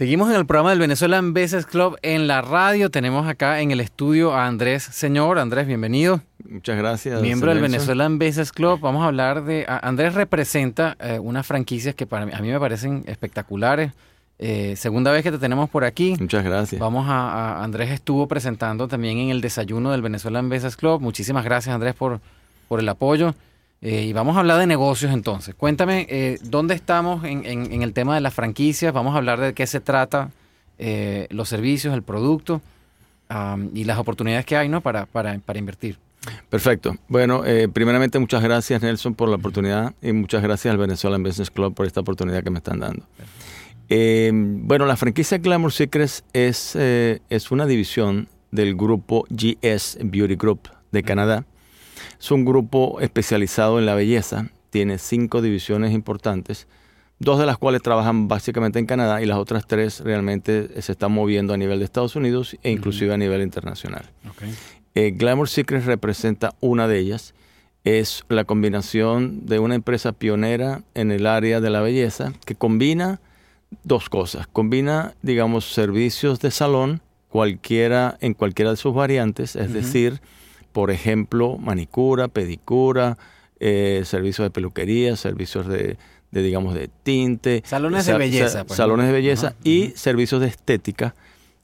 Seguimos en el programa del Venezuelan Business Club en la radio. Tenemos acá en el estudio a Andrés Señor. Andrés, bienvenido. Muchas gracias. Miembro del Venezuelan Business Club. Vamos a hablar de... Andrés representa eh, unas franquicias que para mí, a mí me parecen espectaculares. Eh, segunda vez que te tenemos por aquí. Muchas gracias. Vamos a, Andrés estuvo presentando también en el desayuno del Venezuelan Business Club. Muchísimas gracias Andrés por, por el apoyo. Eh, y vamos a hablar de negocios entonces. Cuéntame, eh, ¿dónde estamos en, en, el tema de las franquicias? Vamos a hablar de qué se trata, eh, los servicios, el producto y las oportunidades que hay ¿no? para, para, para invertir. Perfecto. Bueno, primeramente muchas gracias Nelson por la oportunidad y muchas gracias al Venezuelan Business Club por esta oportunidad que me están dando. bueno, la franquicia Glamour Secrets es, es una división del grupo GS Beauty Group de Canadá es un grupo especializado en la belleza, tiene cinco divisiones importantes, dos de las cuales trabajan básicamente en Canadá y las otras tres realmente se están moviendo a nivel de Estados Unidos e inclusive a nivel internacional. Eh, Glamour Secrets representa una de ellas. Es la combinación de una empresa pionera en el área de la belleza que combina dos cosas. Combina, digamos, servicios de salón, cualquiera en cualquiera de sus variantes, es decir, por ejemplo, manicura, pedicura, eh, servicios de peluquería, servicios de, digamos, de tinte. Salones de belleza. Pues, salones de belleza y servicios de estética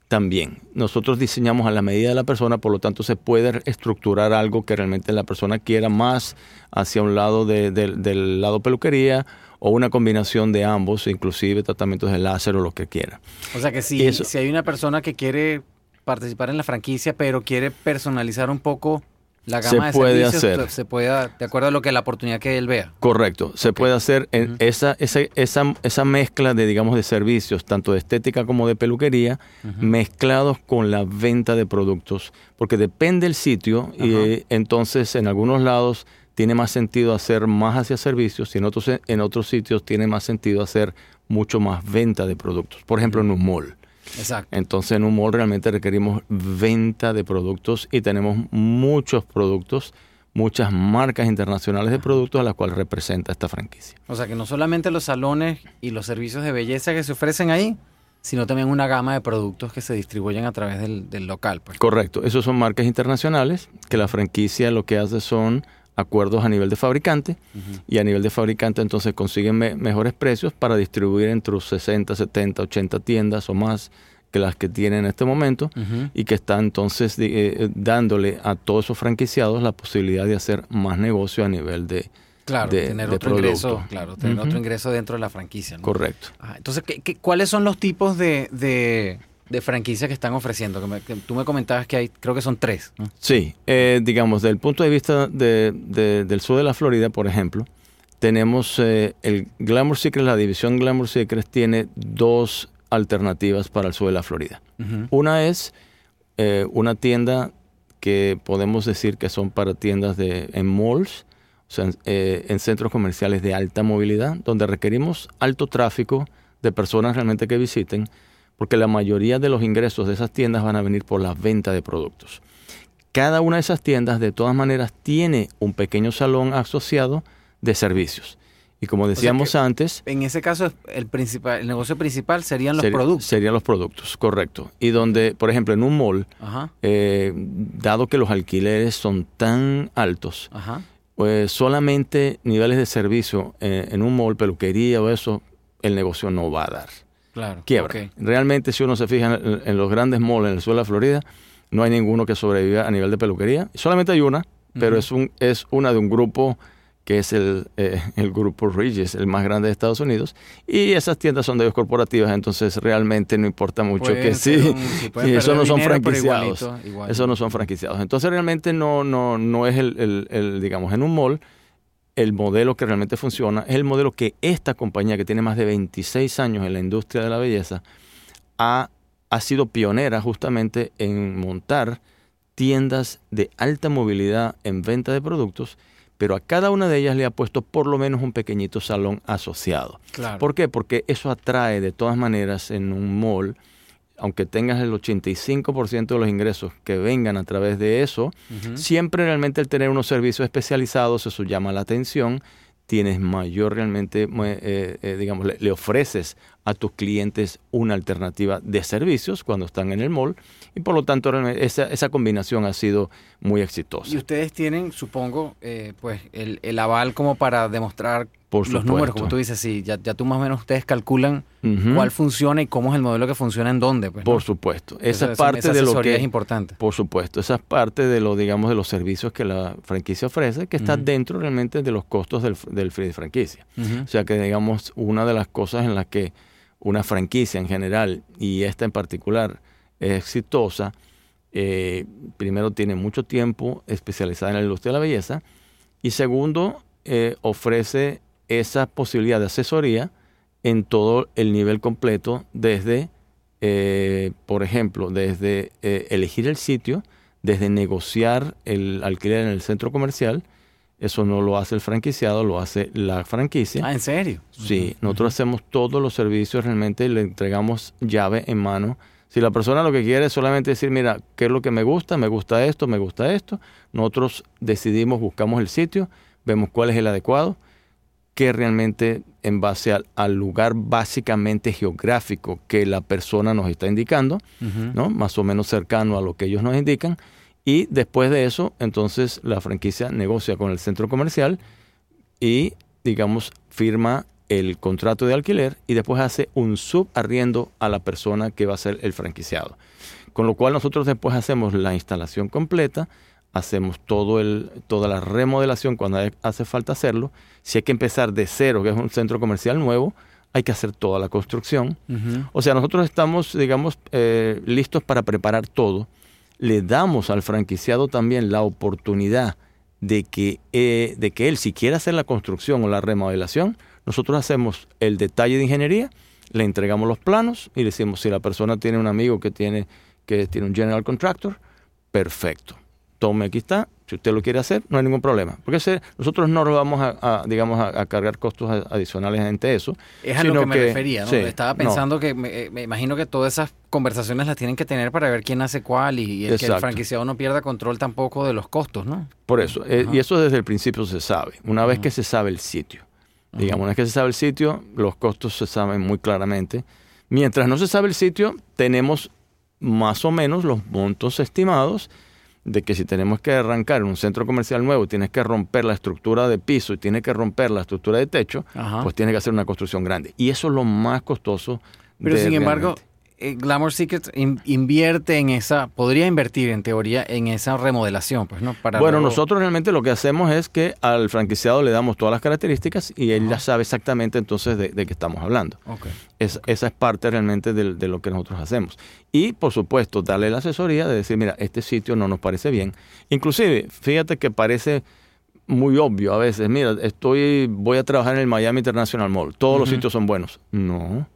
también. Nosotros diseñamos a la medida de la persona, por lo tanto se puede estructurar algo que realmente la persona quiera más hacia un lado del lado peluquería o una combinación de ambos, inclusive tratamientos de láser o lo que quiera. O sea que si, si hay una persona que quiere participar en la franquicia, pero quiere personalizar un poco la gama se puede hacer. se puede de acuerdo a lo que la oportunidad que él vea. Correcto, se puede hacer en esa, esa, esa, esa, mezcla de digamos de servicios, tanto de estética como de peluquería, mezclados con la venta de productos, porque depende del sitio y entonces en algunos lados tiene más sentido hacer más hacia servicios y en otros en otros sitios tiene más sentido hacer mucho más venta de productos. Por ejemplo, en un mall. Exacto. Entonces en un mall realmente requerimos venta de productos y tenemos muchos productos, muchas marcas internacionales de productos a las cuales representa esta franquicia. O sea que no solamente los salones y los servicios de belleza que se ofrecen ahí, sino también una gama de productos que se distribuyen a través del, local. Pues. Correcto, esos son marcas internacionales que la franquicia lo que hace son acuerdos a nivel de fabricante y a nivel de fabricante entonces consiguen mejores precios para distribuir entre 60, 70, 80 tiendas o más que las que tienen en este momento y que están entonces eh, dándole a todos esos franquiciados la posibilidad de hacer más negocio a nivel de, Claro, tener otro ingreso, claro, tener otro ingreso dentro de la franquicia. Correcto. Ah, entonces, ¿qué, cuáles son los tipos de, de franquicias que están ofreciendo? Que, tú me comentabas que hay, creo que son tres. Sí, eh, digamos, desde el punto de vista de, del sur de la Florida, por ejemplo, tenemos eh, el Glamour Secrets, la división Glamour Secrets tiene dos alternativas para el sur de la Florida. Una es eh, una tienda que podemos decir que son para tiendas de, en malls, o sea, en centros comerciales de alta movilidad, donde requerimos alto tráfico de personas realmente que visiten porque la mayoría de los ingresos de esas tiendas van a venir por la venta de productos. Cada una de esas tiendas de todas maneras tiene un pequeño salón asociado de servicios. Y como decíamos antes... En ese caso, el, principal, el negocio principal serían los productos. Serían los productos, correcto. Y donde, por ejemplo, en un mall, eh, dado que los alquileres son tan altos, pues solamente niveles de servicio eh, en un mall, peluquería o eso, el negocio no va a dar. Claro. Quiebra. Realmente, si uno se fija en, los grandes malls en el sur de la Florida, no hay ninguno que sobreviva a nivel de peluquería. Solamente hay una, pero es, un, es una de un grupo que es el, eh, el grupo Regis, el más grande de Estados Unidos. Y esas tiendas son de ellos corporativas, entonces realmente no importa mucho que sí. eso no son franquiciados. eso no son franquiciados. Entonces realmente no, no, no es el, el, digamos, en un mall el modelo que realmente funciona, es el modelo que esta compañía, que tiene más de 26 años en la industria de la belleza, ha, ha sido pionera justamente en montar tiendas de alta movilidad en venta de productos, pero a cada una de ellas le ha puesto por lo menos un pequeñito salón asociado. ¿Por qué? Porque eso atrae de todas maneras en un mall aunque tengas el 85% de los ingresos que vengan a través de eso, siempre realmente el tener unos servicios especializados, eso llama la atención, tienes mayor realmente, eh, eh, digamos, le, ofreces a tus clientes una alternativa de servicios cuando están en el mall y por lo tanto esa, esa combinación ha sido muy exitosa. Y ustedes tienen, supongo, eh, pues el, el, aval como para demostrar los números, como tú dices, sí, ya, ya tú más o menos ustedes calculan cuál funciona y cómo es el modelo que funciona en dónde. Pues, por supuesto, esa, es parte de lo que es importante. Por supuesto, esa es parte de lo, digamos, de los servicios que la franquicia ofrece, que está dentro realmente de los costos del, del free de franquicia. O sea que, digamos, una de las cosas en las que una franquicia en general y esta en particular es exitosa, eh, primero tiene mucho tiempo especializada en la industria de la belleza y segundo eh, ofrece esa posibilidad de asesoría en todo el nivel completo desde, eh, por ejemplo, desde eh, elegir el sitio, desde negociar el alquiler en el centro comercial. Eso no lo hace el franquiciado, lo hace la franquicia. Ah, ¿en serio? Sí, nosotros hacemos todos los servicios realmente y le entregamos llave en mano. Si la persona lo que quiere es solamente decir, mira, ¿qué es lo que me gusta? Me gusta esto, me gusta esto. Nosotros decidimos, buscamos el sitio, vemos cuál es el adecuado que realmente en base al, lugar básicamente geográfico que la persona nos está indicando, ¿no? más o menos cercano a lo que ellos nos indican, y después de eso, entonces la franquicia negocia con el centro comercial y, digamos, firma el contrato de alquiler y después hace un subarriendo a la persona que va a ser el franquiciado. Con lo cual nosotros después hacemos la instalación completa, hacemos todo el, toda la remodelación cuando hace falta hacerlo. Si hay que empezar de cero, que es un centro comercial nuevo, hay que hacer toda la construcción. O sea, nosotros estamos, digamos, eh, listos para preparar todo. Le damos al franquiciado también la oportunidad de que, eh, de que él, si quiere hacer la construcción o la remodelación, nosotros hacemos el detalle de ingeniería, le entregamos los planos y le decimos, si la persona tiene un amigo que tiene, que tiene un general contractor, perfecto tome, aquí está, si usted lo quiere hacer, no hay ningún problema. Porque nosotros no vamos a, digamos, a, cargar costos adicionales ante eso. Es a lo que me refería, ¿no? Estaba pensando que eh, me, imagino que todas esas conversaciones las tienen que tener para ver quién hace cuál y, el que el franquiciado no pierda control tampoco de los costos, ¿no? Por eso, eh, y eso desde el principio se sabe, una vez que se sabe el sitio. Digamos, una vez que se sabe el sitio, los costos se saben muy claramente. Mientras no se sabe el sitio, tenemos más o menos los montos estimados de que si tenemos que arrancar en un centro comercial nuevo, tienes que romper la estructura de piso y tienes que romper la estructura de techo, pues tienes que hacer una construcción grande. Y eso es lo más costoso. Pero sin embargo, eh, Glamour Secrets invierte en esa, podría invertir en teoría en esa remodelación, pues, ¿no? Para bueno, nosotros realmente lo que hacemos es que al franquiciado le damos todas las características y él ya sabe exactamente entonces de, qué estamos hablando. esa es parte realmente de, de, lo que nosotros hacemos. Y, por supuesto, darle la asesoría de decir, mira, este sitio no nos parece bien. Inclusive, fíjate que parece muy obvio a veces, mira, estoy, voy a trabajar en el Miami International Mall, todos los sitios son buenos. No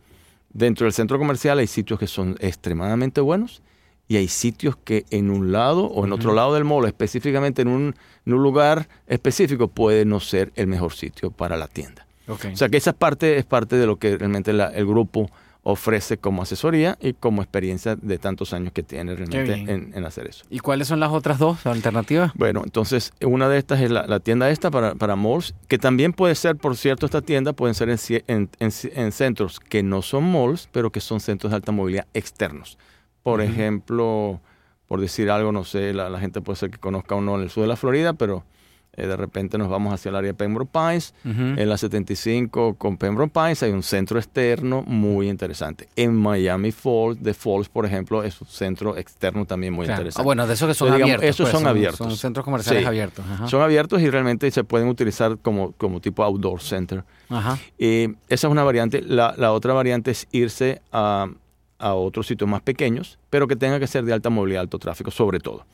Dentro del centro comercial hay sitios que son extremadamente buenos y hay sitios que en un lado o en otro lado del mall, específicamente en un, lugar específico, puede no ser el mejor sitio para la tienda. O sea que esa parte es parte de lo que realmente el grupo ofrece como asesoría y como experiencia de tantos años que tiene realmente en, hacer eso. ¿Y cuáles son las otras dos alternativas? Bueno, entonces una de estas es la, tienda esta para, para, malls, que también puede ser, por cierto, esta tienda pueden ser en, en centros que no son malls, pero que son centros de alta movilidad externos. Por ejemplo, por decir algo, no sé, la, la, gente puede ser que conozca uno en el sur de la Florida, pero eh, de repente nos vamos hacia el área de Pembroke Pines. En la 75 con Pembroke Pines hay un centro externo muy interesante. En Miami Falls, de Falls, por ejemplo, es un centro externo también muy interesante. Ah, bueno, de esos que son abiertos. esos pues, son, abiertos. Son centros comerciales abiertos. Son abiertos y realmente se pueden utilizar como, como tipo outdoor center. esa es una variante. La, la otra variante es irse a, a otros sitios más pequeños, pero que tenga que ser de alta movilidad, alto tráfico, sobre todo.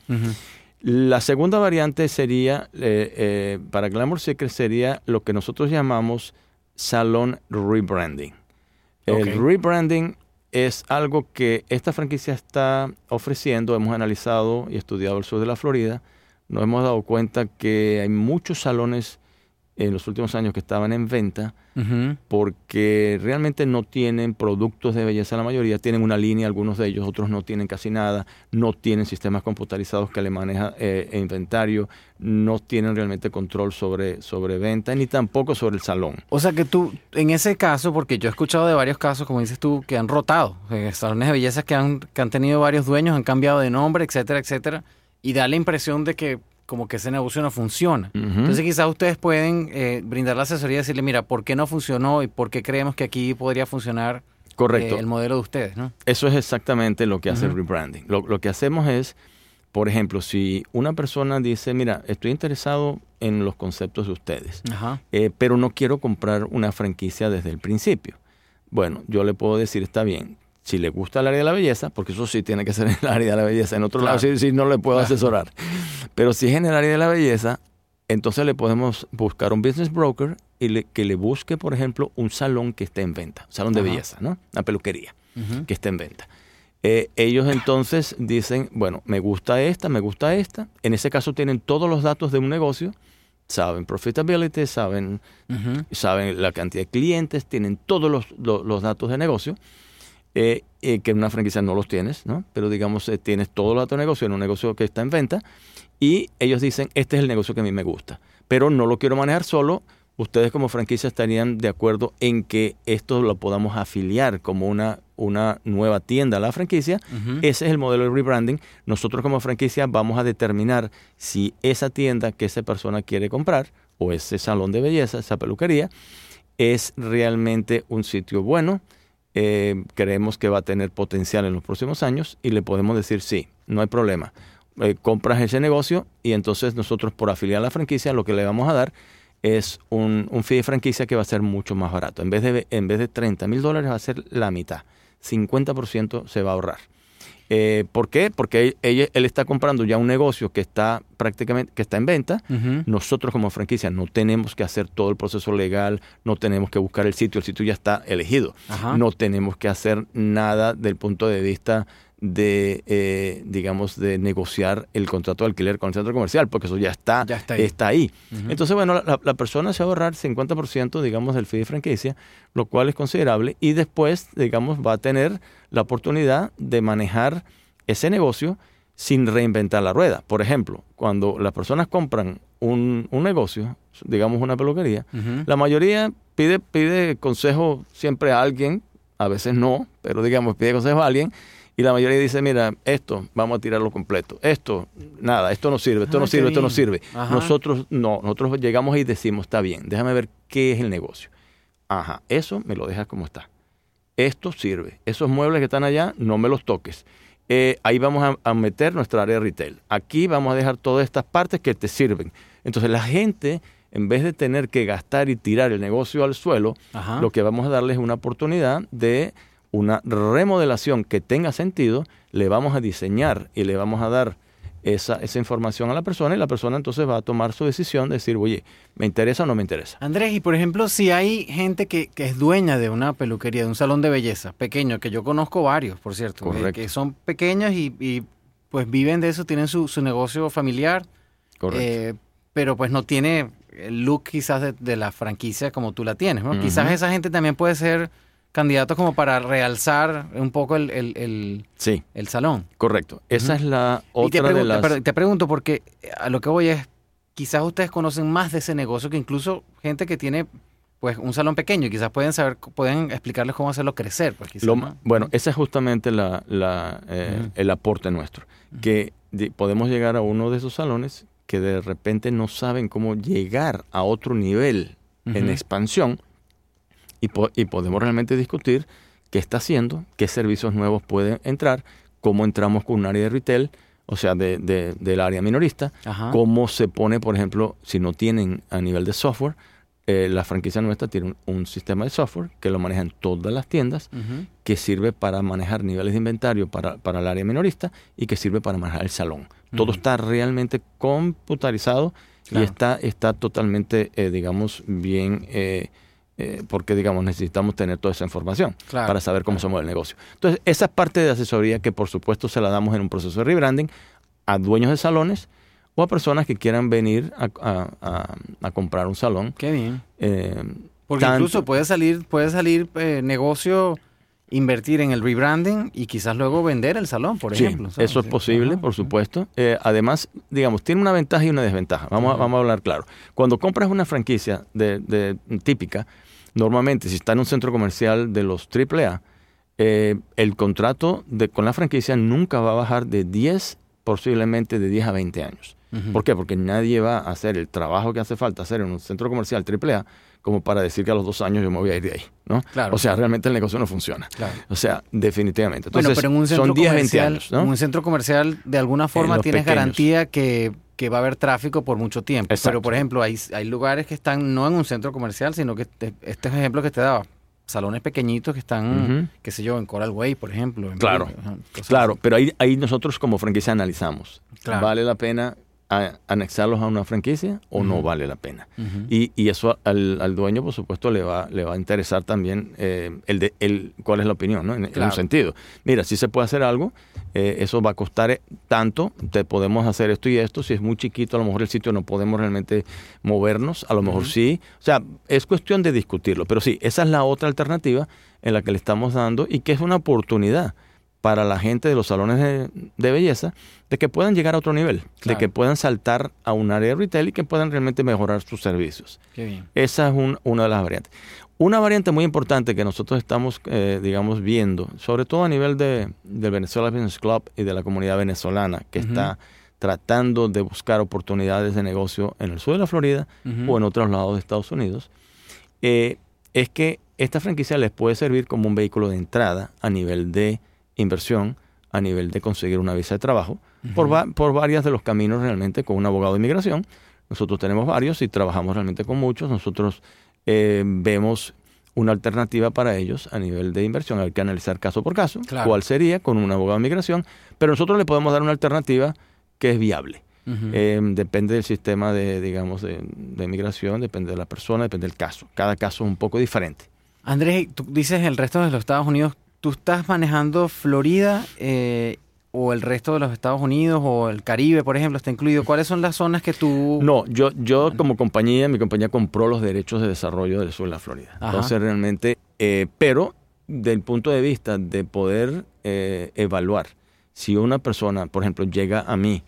La segunda variante sería, eh, eh, para Glamour Secret, sería lo que nosotros llamamos salón rebranding. El rebranding es algo que esta franquicia está ofreciendo. Hemos analizado y estudiado el sur de la Florida. Nos hemos dado cuenta que hay muchos salones en los últimos años que estaban en venta porque realmente no tienen productos de belleza la mayoría, tienen una línea algunos de ellos, otros no tienen casi nada, no tienen sistemas computarizados que le maneja eh, inventario, no tienen realmente control sobre, sobre venta ni tampoco sobre el salón. O sea que tú, en ese caso, porque yo he escuchado de varios casos, como dices tú, que han rotado, eh, salones de belleza que han, que han tenido varios dueños, han cambiado de nombre, etcétera, etcétera, y da la impresión de que como que ese negocio no funciona. Entonces quizás ustedes pueden eh, brindar la asesoría y decirle, mira, ¿por qué no funcionó y por qué creemos que aquí podría funcionar Correcto. eh, el modelo de ustedes? ¿no? Eso es exactamente lo que hace el rebranding. Lo, lo que hacemos es, por ejemplo, si una persona dice, mira, estoy interesado en los conceptos de ustedes, eh, pero no quiero comprar una franquicia desde el principio. Bueno, yo le puedo decir, está bien, si le gusta el área de la belleza, porque eso sí tiene que ser en el área de la belleza, en otro lado sí, sí no le puedo Claro. asesorar. Pero si es en el área de la belleza, entonces le podemos buscar un business broker y le- que le busque, por ejemplo, un salón que esté en venta, un salón de Ajá. belleza, ¿no? Una peluquería que esté en venta. Eh, ellos entonces dicen, bueno, me gusta esta, me gusta esta. En ese caso tienen todos los datos de un negocio, saben profitability, saben, saben la cantidad de clientes, tienen todos los, lo- los datos de negocio, eh, eh, que en una franquicia no los tienes, ¿no? Pero digamos, eh, tienes los datos de negocio en un negocio que está en venta y ellos dicen, este es el negocio que a mí me gusta, pero no lo quiero manejar solo. Ustedes como franquicia estarían de acuerdo en que esto lo podamos afiliar como una, una nueva tienda a la franquicia. Ese es el modelo de rebranding. Nosotros como franquicia vamos a determinar si esa tienda que esa persona quiere comprar o ese salón de belleza, esa peluquería, es realmente un sitio bueno. Eh, creemos que va a tener potencial en los próximos años y le podemos decir sí, no hay problema. Eh, compras ese negocio y entonces nosotros por afiliar a la franquicia lo que le vamos a dar es un, un fee de franquicia que va a ser mucho más barato. En vez de, en vez de 30 mil dólares va a ser la mitad. 50% se va a ahorrar. Eh, ¿Por qué? Porque él, ella- él está comprando ya un negocio que está prácticamente que está en venta. Nosotros como franquicia no tenemos que hacer todo el proceso legal, no tenemos que buscar el sitio, el sitio ya está elegido. Ajá. No tenemos que hacer nada del punto de vista de, eh, digamos, de negociar el contrato de alquiler con el centro comercial, porque eso ya está, Ya está ahí. está ahí. Entonces, bueno, la, la persona se va a ahorrar 50%, digamos, del fee de franquicia, lo cual es considerable, y después, digamos, va a tener la oportunidad de manejar ese negocio sin reinventar la rueda. Por ejemplo, cuando las personas compran un, un negocio, digamos una peluquería, la mayoría pide, pide consejo siempre a alguien, a veces no, pero digamos, pide consejo a alguien, y la mayoría dice, mira, esto vamos a tirarlo completo, esto, nada, esto no sirve, esto Ah, no sirve, esto no sirve. Ajá. Nosotros no, nosotros llegamos y decimos, está bien, déjame ver qué es el negocio. Ajá, eso me lo dejas como está. Esto sirve. Esos muebles que están allá, no me los toques. Eh, ahí vamos a, a meter nuestra área de retail. Aquí vamos a dejar todas estas partes que te sirven. Entonces la gente, en vez de tener que gastar y tirar el negocio al suelo, Ajá. lo que vamos a darles es una oportunidad de una remodelación que tenga sentido, le vamos a diseñar y le vamos a dar esa, esa información a la persona y la persona entonces va a tomar su decisión de decir, oye, ¿me interesa o no me interesa? Andrés, y por ejemplo, si hay gente que, que es dueña de una peluquería, de un salón de belleza pequeño, que yo conozco varios, por cierto, que- Correcto. que son pequeños y, y, pues viven de eso, tienen su, su negocio familiar, Correcto. eh, pero pues no tiene el look quizás de, de la franquicia como tú la tienes. Quizás esa gente también puede ser candidato como para realzar un poco el, el- el- sí, el salón. correcto. Esa es la Y te, otra de las... te pregunto porque a lo que voy es, quizás ustedes conocen más de ese negocio que incluso gente que tiene pues un salón pequeño y quizás pueden saber, pueden explicarles cómo hacerlo crecer. Pues, quizás, Lo- ¿no? Bueno, ese es justamente la, la, eh, el aporte nuestro, que podemos llegar a uno de esos salones que de repente no saben cómo llegar a otro nivel en expansión y, po- y podemos realmente discutir qué está haciendo, qué servicios nuevos pueden entrar, cómo entramos con un área de retail, o sea, de, de- del área minorista, Ajá. cómo se pone, por ejemplo, si no tienen a nivel de software, eh, la franquicia nuestra tiene un, un sistema de software que lo manejan todas las tiendas que sirve para manejar niveles de inventario para, para el área minorista y que sirve para manejar el salón. Todo está realmente computarizado Claro. y está, está totalmente, eh, digamos, bien, eh, eh, porque, digamos, necesitamos tener toda esa información Claro, para saber cómo claro. se mueve el negocio. Entonces, esa es parte de asesoría que, por supuesto, se la damos en un proceso de rebranding a dueños de salones o a personas que quieran venir a, comprar un salón. Qué bien. Eh, Porque incluso puede salir, puede salir eh, negocio invertir en el rebranding y quizás luego vender el salón, por ejemplo. Eso es posible, por supuesto. Eh, además, digamos, tiene una ventaja y una desventaja. Vamos, a, vamos a hablar claro. Cuando compras una franquicia de, típica, normalmente si está en un centro comercial de los AAA, eh, el contrato de, con la franquicia nunca va a bajar de 10, posiblemente de 10 a 20 años. ¿Por qué? Porque nadie va a hacer el trabajo que hace falta hacer en un centro comercial AAA como para decir que a los dos años yo me voy a ir de ahí, ¿no? Claro, o sea, realmente el negocio no funciona. O sea, definitivamente. Entonces, bueno, pero en un centro son 10, 20 años, ¿no? En un centro comercial, de alguna forma, tienes garantía que, que, va a haber tráfico por mucho tiempo. Pero, por ejemplo, hay, hay lugares que están no en un centro comercial, sino que este, ejemplo que te daba, salones pequeñitos que están, qué sé yo, en Coral Way, por ejemplo. claro, claro, pero ahí, ahí nosotros como franquicia analizamos. ¿Vale la pena anexarlos a una franquicia o no vale la pena. y, y, eso al, dueño, por supuesto, le va, le va a interesar también eh, el de, el, cuál es la opinión, ¿no? En, un sentido. Mira, si se puede hacer algo, eh, eso va a costar eh, tanto, te podemos hacer esto y esto. Si es muy chiquito, a lo mejor el sitio no podemos realmente movernos, a lo mejor sí. O sea, es cuestión de discutirlo. Pero sí, esa es la otra alternativa en la que le estamos dando y que es una oportunidad para la gente de los salones de, belleza de que puedan llegar a otro nivel, de que puedan saltar a un área de retail y que puedan realmente mejorar sus servicios. Esa es una de las variantes. Una variante muy importante que nosotros estamos, eh, digamos, viendo, sobre todo a nivel de, del Venezuela Business Club y de la comunidad venezolana, que está tratando de buscar oportunidades de negocio en el sur de la Florida o en otros lados de Estados Unidos, eh, es que esta franquicia les puede servir como un vehículo de entrada a nivel de inversión a nivel de conseguir una visa de trabajo por, por varios de los caminos realmente con un abogado de inmigración. Nosotros tenemos varios y trabajamos realmente con muchos. Nosotros eh, vemos una alternativa para ellos a nivel de inversión. Hay que analizar caso por caso cuál sería con un abogado de inmigración, pero nosotros le podemos dar una alternativa que es viable. Eh, depende del sistema de, digamos, de, de, inmigración, depende de la persona, depende del caso. Cada caso es un poco diferente. Andrés, tú dices el resto de los Estados Unidos ¿Tú estás manejando Florida eh, o el resto de los Estados Unidos o el Caribe, por ejemplo, está incluido? ¿Cuáles son las zonas que tú...? No, yo, yo como compañía, mi compañía compró los derechos de desarrollo del sur de la Florida. Entonces realmente, eh, pero del punto de vista de poder eh, evaluar, si una persona, por ejemplo, llega a mí,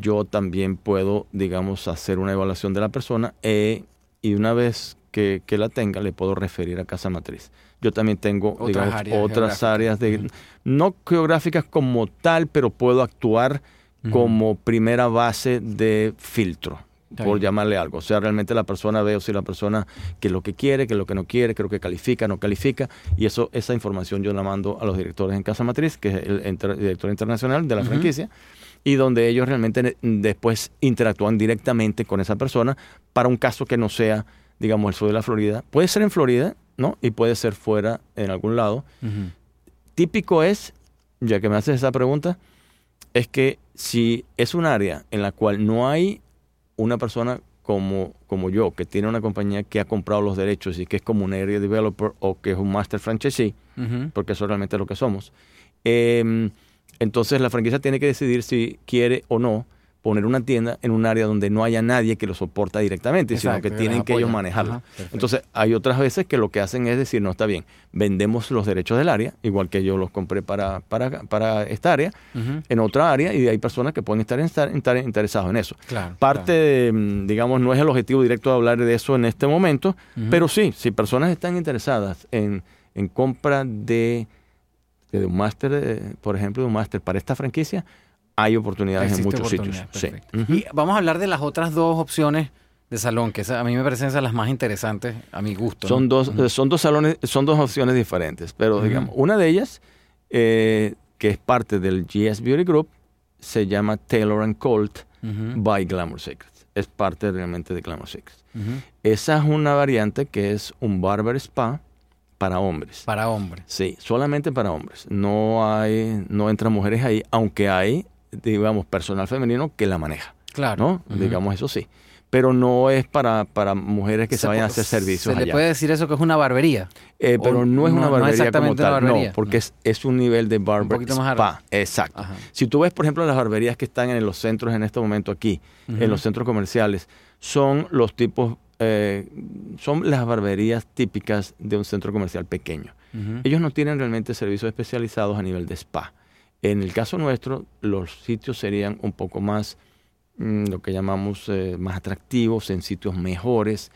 yo también puedo, digamos, hacer una evaluación de la persona y una vez que, que la tenga, le puedo referir a Casa Matriz yo también tengo otras digamos, áreas otras áreas de, no geográficas como tal, pero puedo actuar como primera base de filtro, por llamarle algo. O sea, realmente la persona ve o si la persona que lo que quiere, que lo que no quiere, creo que califica, no califica, y eso esa información yo la mando a los directores en Casa Matriz, que es el, director internacional de la franquicia, y donde ellos realmente después interactúan directamente con esa persona para un caso que no sea, digamos, el sur de la Florida. Puede ser en Florida, ¿no? Y puede ser fuera en algún lado. Típico es, ya que me haces esa pregunta, es que si es un área en la cual no hay una persona como, como yo, que tiene una compañía que ha comprado los derechos y que es como un area developer o que es un master franchisee, porque eso realmente es lo que somos, em, entonces la franquicia tiene que decidir si quiere o no poner una tienda en un área donde no haya nadie que lo soporta directamente, sino que tienen que ellos manejarlo. Entonces, hay otras veces que lo que hacen es decir, no está bien, vendemos los derechos del área, igual que yo los compré para, para, para esta área, en otra área, y hay personas que pueden estar, estar, interesados en eso. Parte, mm, digamos, no es el objetivo directo de hablar de eso en este momento, pero sí, si personas están interesadas en, en compra de, de un máster, eh, por ejemplo, de un máster para esta franquicia, hay oportunidades en muchos sitios. Y vamos a hablar de las otras dos opciones de salón, que a mí me parecen las más interesantes a mi gusto. Son, dos, son dos salones, son dos opciones diferentes, pero digamos, una de ellas, eh, que es parte del GS Beauty Group, se llama Taylor and Colt by Glamour Secrets. Es parte realmente de Glamour Secrets. Esa es una variante que es un barber spa para hombres. Para hombres. Sí, solamente para hombres. No hay, no entran mujeres ahí, aunque hay digamos, personal femenino que la maneja. Claro. ¿no? Digamos, eso sí. pero no es para, para mujeres que se, vayan a hacer servicios. ¿Se le puede decir eso que es una barbería? Eh, pero no es una barbería como tal, no, porque Es, es, un nivel de barber spa. Exacto. Si tú ves, por ejemplo, las barberías que están en los centros en este momento aquí, en los centros comerciales, son los tipos, eh, son las barberías típicas de un centro comercial pequeño. Ellos no tienen realmente servicios especializados a nivel de spa. En el caso nuestro, los sitios serían un poco más Mm, lo que llamamos eh, más atractivos, en sitios mejores.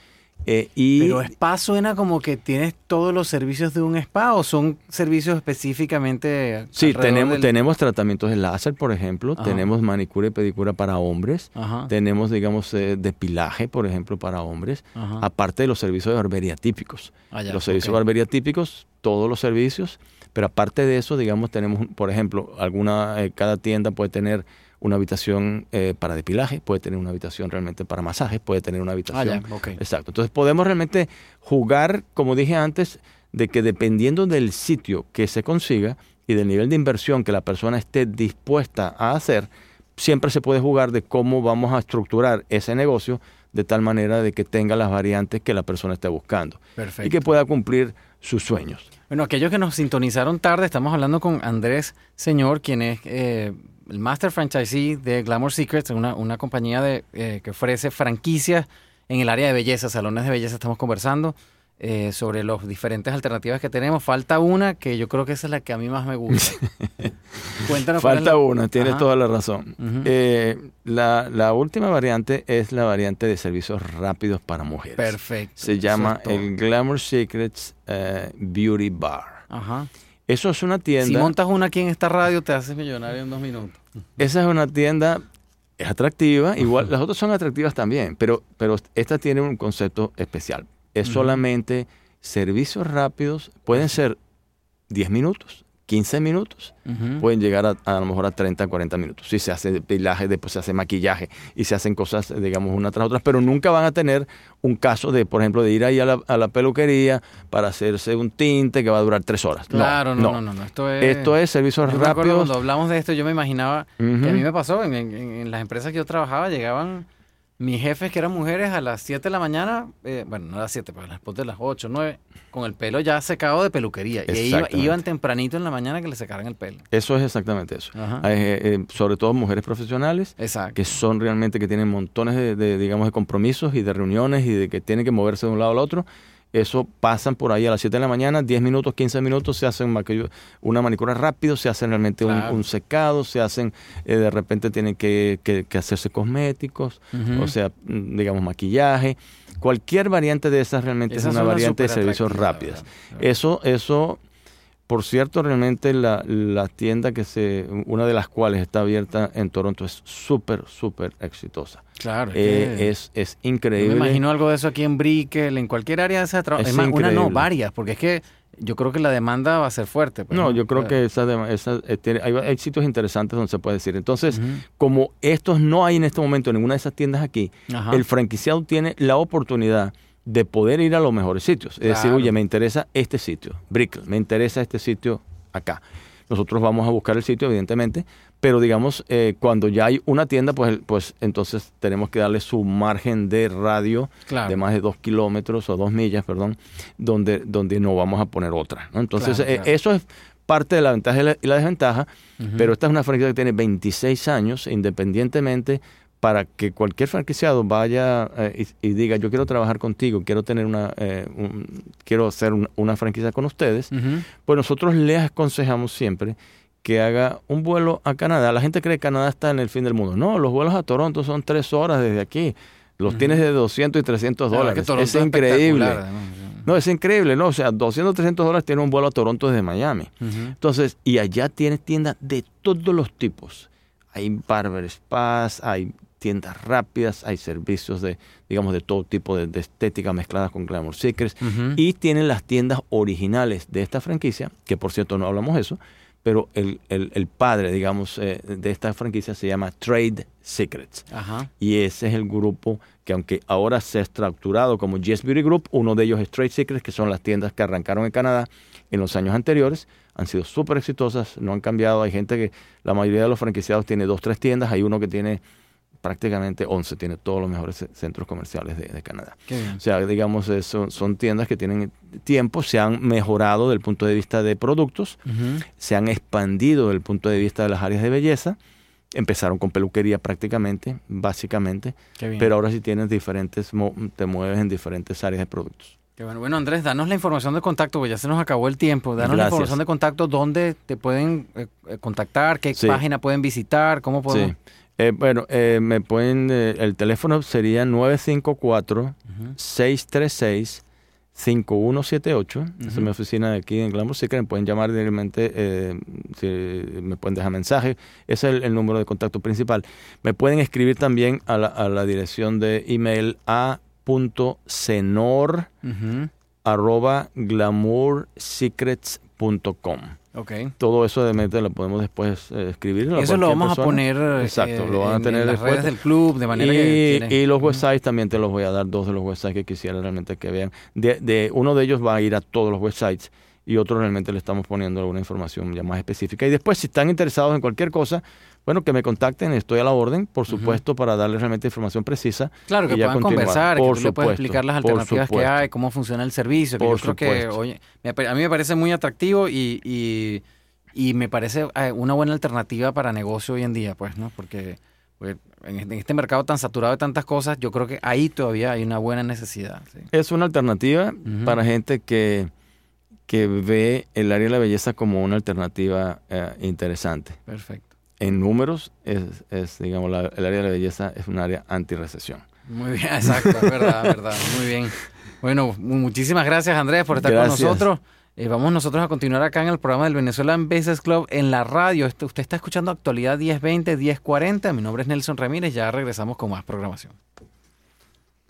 Eh, y Pero spa suena como que tienes todos los servicios de un spa o son servicios específicamente. Sí, tenemos, tenemos tratamientos de láser, por ejemplo, tenemos manicura y pedicura para hombres, tenemos, digamos, eh, depilaje, por ejemplo, para hombres, aparte de los servicios de barbería típicos. Ah, los servicios de barbería típicos, todos los servicios, pero aparte de eso, digamos, tenemos, por ejemplo, alguna, cada tienda puede tener una habitación eh, para depilaje, puede tener una habitación realmente para masajes, puede tener una habitación. Ah, Exacto. Entonces podemos realmente jugar, como dije antes, de que dependiendo del sitio que se consiga y del nivel de inversión que la persona esté dispuesta a hacer, siempre se puede jugar de cómo vamos a estructurar ese negocio de tal manera de que tenga las variantes que la persona esté buscando y que pueda cumplir sus sueños. Bueno, aquellos que nos sintonizaron tarde, estamos hablando con Andrés Señor, quien es eh, el Master Franchisee de Glamour Secrets, una, compañía de, eh, que ofrece franquicias en el área de belleza, salones de belleza. Estamos conversando eh, sobre las diferentes alternativas que tenemos. Falta una que yo creo que esa es la que a mí más me gusta. Cuéntanos. Falta una, tienes toda la razón. Eh, la, la, última variante es la variante de servicios rápidos para mujeres. Perfecto. Se llama el Glamour Secrets Beauty Bar. Ajá. Eso es una tienda. Si montas una aquí en esta radio, te haces millonario en dos minutos. Esa es una tienda, es atractiva, igual las otras son atractivas también, pero, pero esta tiene un concepto especial. Es solamente servicios rápidos, pueden ser 10 minutos, 15 minutos, pueden llegar a, a, lo mejor a 30, 40 minutos. Si se hace depilaje, después se hace maquillaje y se hacen cosas, digamos, una tras otra, pero nunca van a tener un caso de, por ejemplo, de ir ahí a la, a la peluquería para hacerse un tinte que va a durar tres horas. Claro, no, no, no. Esto, es, esto es servicios rápidos. Cuando hablamos de esto, yo me imaginaba que a mí me pasó, en, en las empresas que yo trabajaba llegaban mis jefes, que eran mujeres, a las 7 de la mañana, eh, bueno, no a las 7, pero después de las 8, 9, con el pelo ya secado de peluquería. Y iban tempranito en la mañana que le secaran el pelo. Eso es exactamente eso. Eh, eh, sobre todo mujeres profesionales, que son realmente, que tienen montones de, de, digamos, de compromisos y de reuniones y de que tienen que moverse de un lado al otro eso pasan por ahí a las 7 de la mañana, 10 minutos, 15 minutos, se hacen una manicura rápido, se hacen realmente un, secado, se hacen, eh, de repente tienen que, hacerse cosméticos, o sea, mm, digamos, maquillaje. Cualquier variante de esas realmente es una, variante de servicios rápidos. Eso, eso por cierto, realmente la, tienda que se, una de las cuales está abierta en Toronto es súper, súper exitosa. Claro. Eh, es, es increíble. me imagino algo de eso aquí en Brickell, en cualquier área de esa trabajo. Es, más, una no, varias, porque es que yo creo que la demanda va a ser fuerte. Pues, no, yo creo que esa, esa eh, hay, sitios interesantes donde se puede decir. Entonces, como estos no hay en este momento en ninguna de esas tiendas aquí, el franquiciado tiene la oportunidad de poder ir a los mejores sitios. Es decir, oye, me interesa este sitio, Brickell, me interesa este sitio acá. Nosotros vamos a buscar el sitio, evidentemente, pero digamos, eh, cuando ya hay una tienda, pues, pues entonces tenemos que darle su margen de radio de más de dos kilómetros o dos millas, perdón, donde, donde no vamos a poner otra. Entonces, eh, eso es parte de la ventaja y la, desventaja, pero esta es una franquicia que tiene 26 años, independientemente para que cualquier franquiciado vaya eh, y, diga yo quiero trabajar contigo, quiero tener una, eh, quiero hacer una franquicia con ustedes, pues nosotros les aconsejamos siempre que haga un vuelo a Canadá. La gente cree que Canadá está en el fin del mundo. No, los vuelos a Toronto son tres horas desde aquí. Los tienes de 200 y 300 dólares. es, increíble. No, es increíble, ¿no? O sea, 200, 300 dólares tiene un vuelo a Toronto desde Miami. Entonces, y allá tienes tiendas de todos los tipos. Hay barber spas, hay tiendas rápidas, hay servicios de, digamos, de todo tipo de, estética mezcladas con Glamour Secrets y tienen las tiendas originales de esta franquicia, que por cierto no hablamos de eso, pero el, el, padre, digamos, eh, de esta franquicia se llama Trade Secrets. Y ese es el grupo que aunque ahora se ha estructurado como Yes Beauty Group, uno de ellos es Trade Secrets, que son las tiendas que arrancaron en Canadá en los años anteriores, han sido súper exitosas, no han cambiado. Hay gente que, la mayoría de los franquiciados tiene dos, tres tiendas, hay uno que tiene prácticamente 11, tiene todos los mejores centros comerciales de, Canadá. O sea, digamos, son, son tiendas que tienen tiempo, se han mejorado desde el punto de vista de productos, se han expandido desde el punto de vista de las áreas de belleza. Empezaron con peluquería prácticamente, básicamente, pero ahora sí tienes diferentes, te mueves en diferentes áreas de productos. Qué bueno. bueno, Andrés, danos la información de contacto, porque ya se nos acabó el tiempo. Danos la información de contacto, dónde te pueden eh, eh, contactar, qué página pueden visitar, cómo pueden... Sí. Eh, bueno, eh, me pueden, eh, el teléfono sería 954-636. 5178, esa es mi oficina de aquí en Glamour Secret, me pueden llamar directamente, me pueden dejar mensaje, ese es el, número de contacto principal. Me pueden escribir también a la, a la dirección de email a.cenor arroba glamoursecrets.com. Okay. Todo eso de mente lo podemos después eh, escribir. Eso lo vamos a poner Exacto, lo van a tener en las redes del club, de manera y, que... Y los websites también te los voy a dar, dos de los websites que quisiera realmente que vean. De, de, uno de ellos va a ir a todos los websites y otro realmente le estamos poniendo alguna información ya más específica. Y después, si están interesados en cualquier cosa, bueno, que me contacten, estoy a la orden, por supuesto, para darles realmente información precisa. Claro, que puedan conversar, por que tú puedas explicar las alternativas que hay, cómo funciona el servicio. Que yo creo que oye, a mí me parece muy atractivo y, y, me parece eh, una buena alternativa para negocio hoy en día, pues, ¿no? Porque pues, en este mercado tan saturado de tantas cosas, yo creo que ahí todavía hay una buena necesidad. Es una alternativa para gente que, que ve el área de la belleza como una alternativa eh, interesante. Perfecto en números, es, digamos, el área de la belleza es un área anti-recesión. Muy bien, exacto, es verdad, verdad, muy bien. Bueno, muchísimas gracias Andrés por estar con nosotros. Eh, vamos nosotros a continuar acá en el programa del Venezuelan Business Club en la radio. Usted está escuchando Actualidad 1020, 1040. Mi nombre es Nelson Ramírez. Ya regresamos con más programación.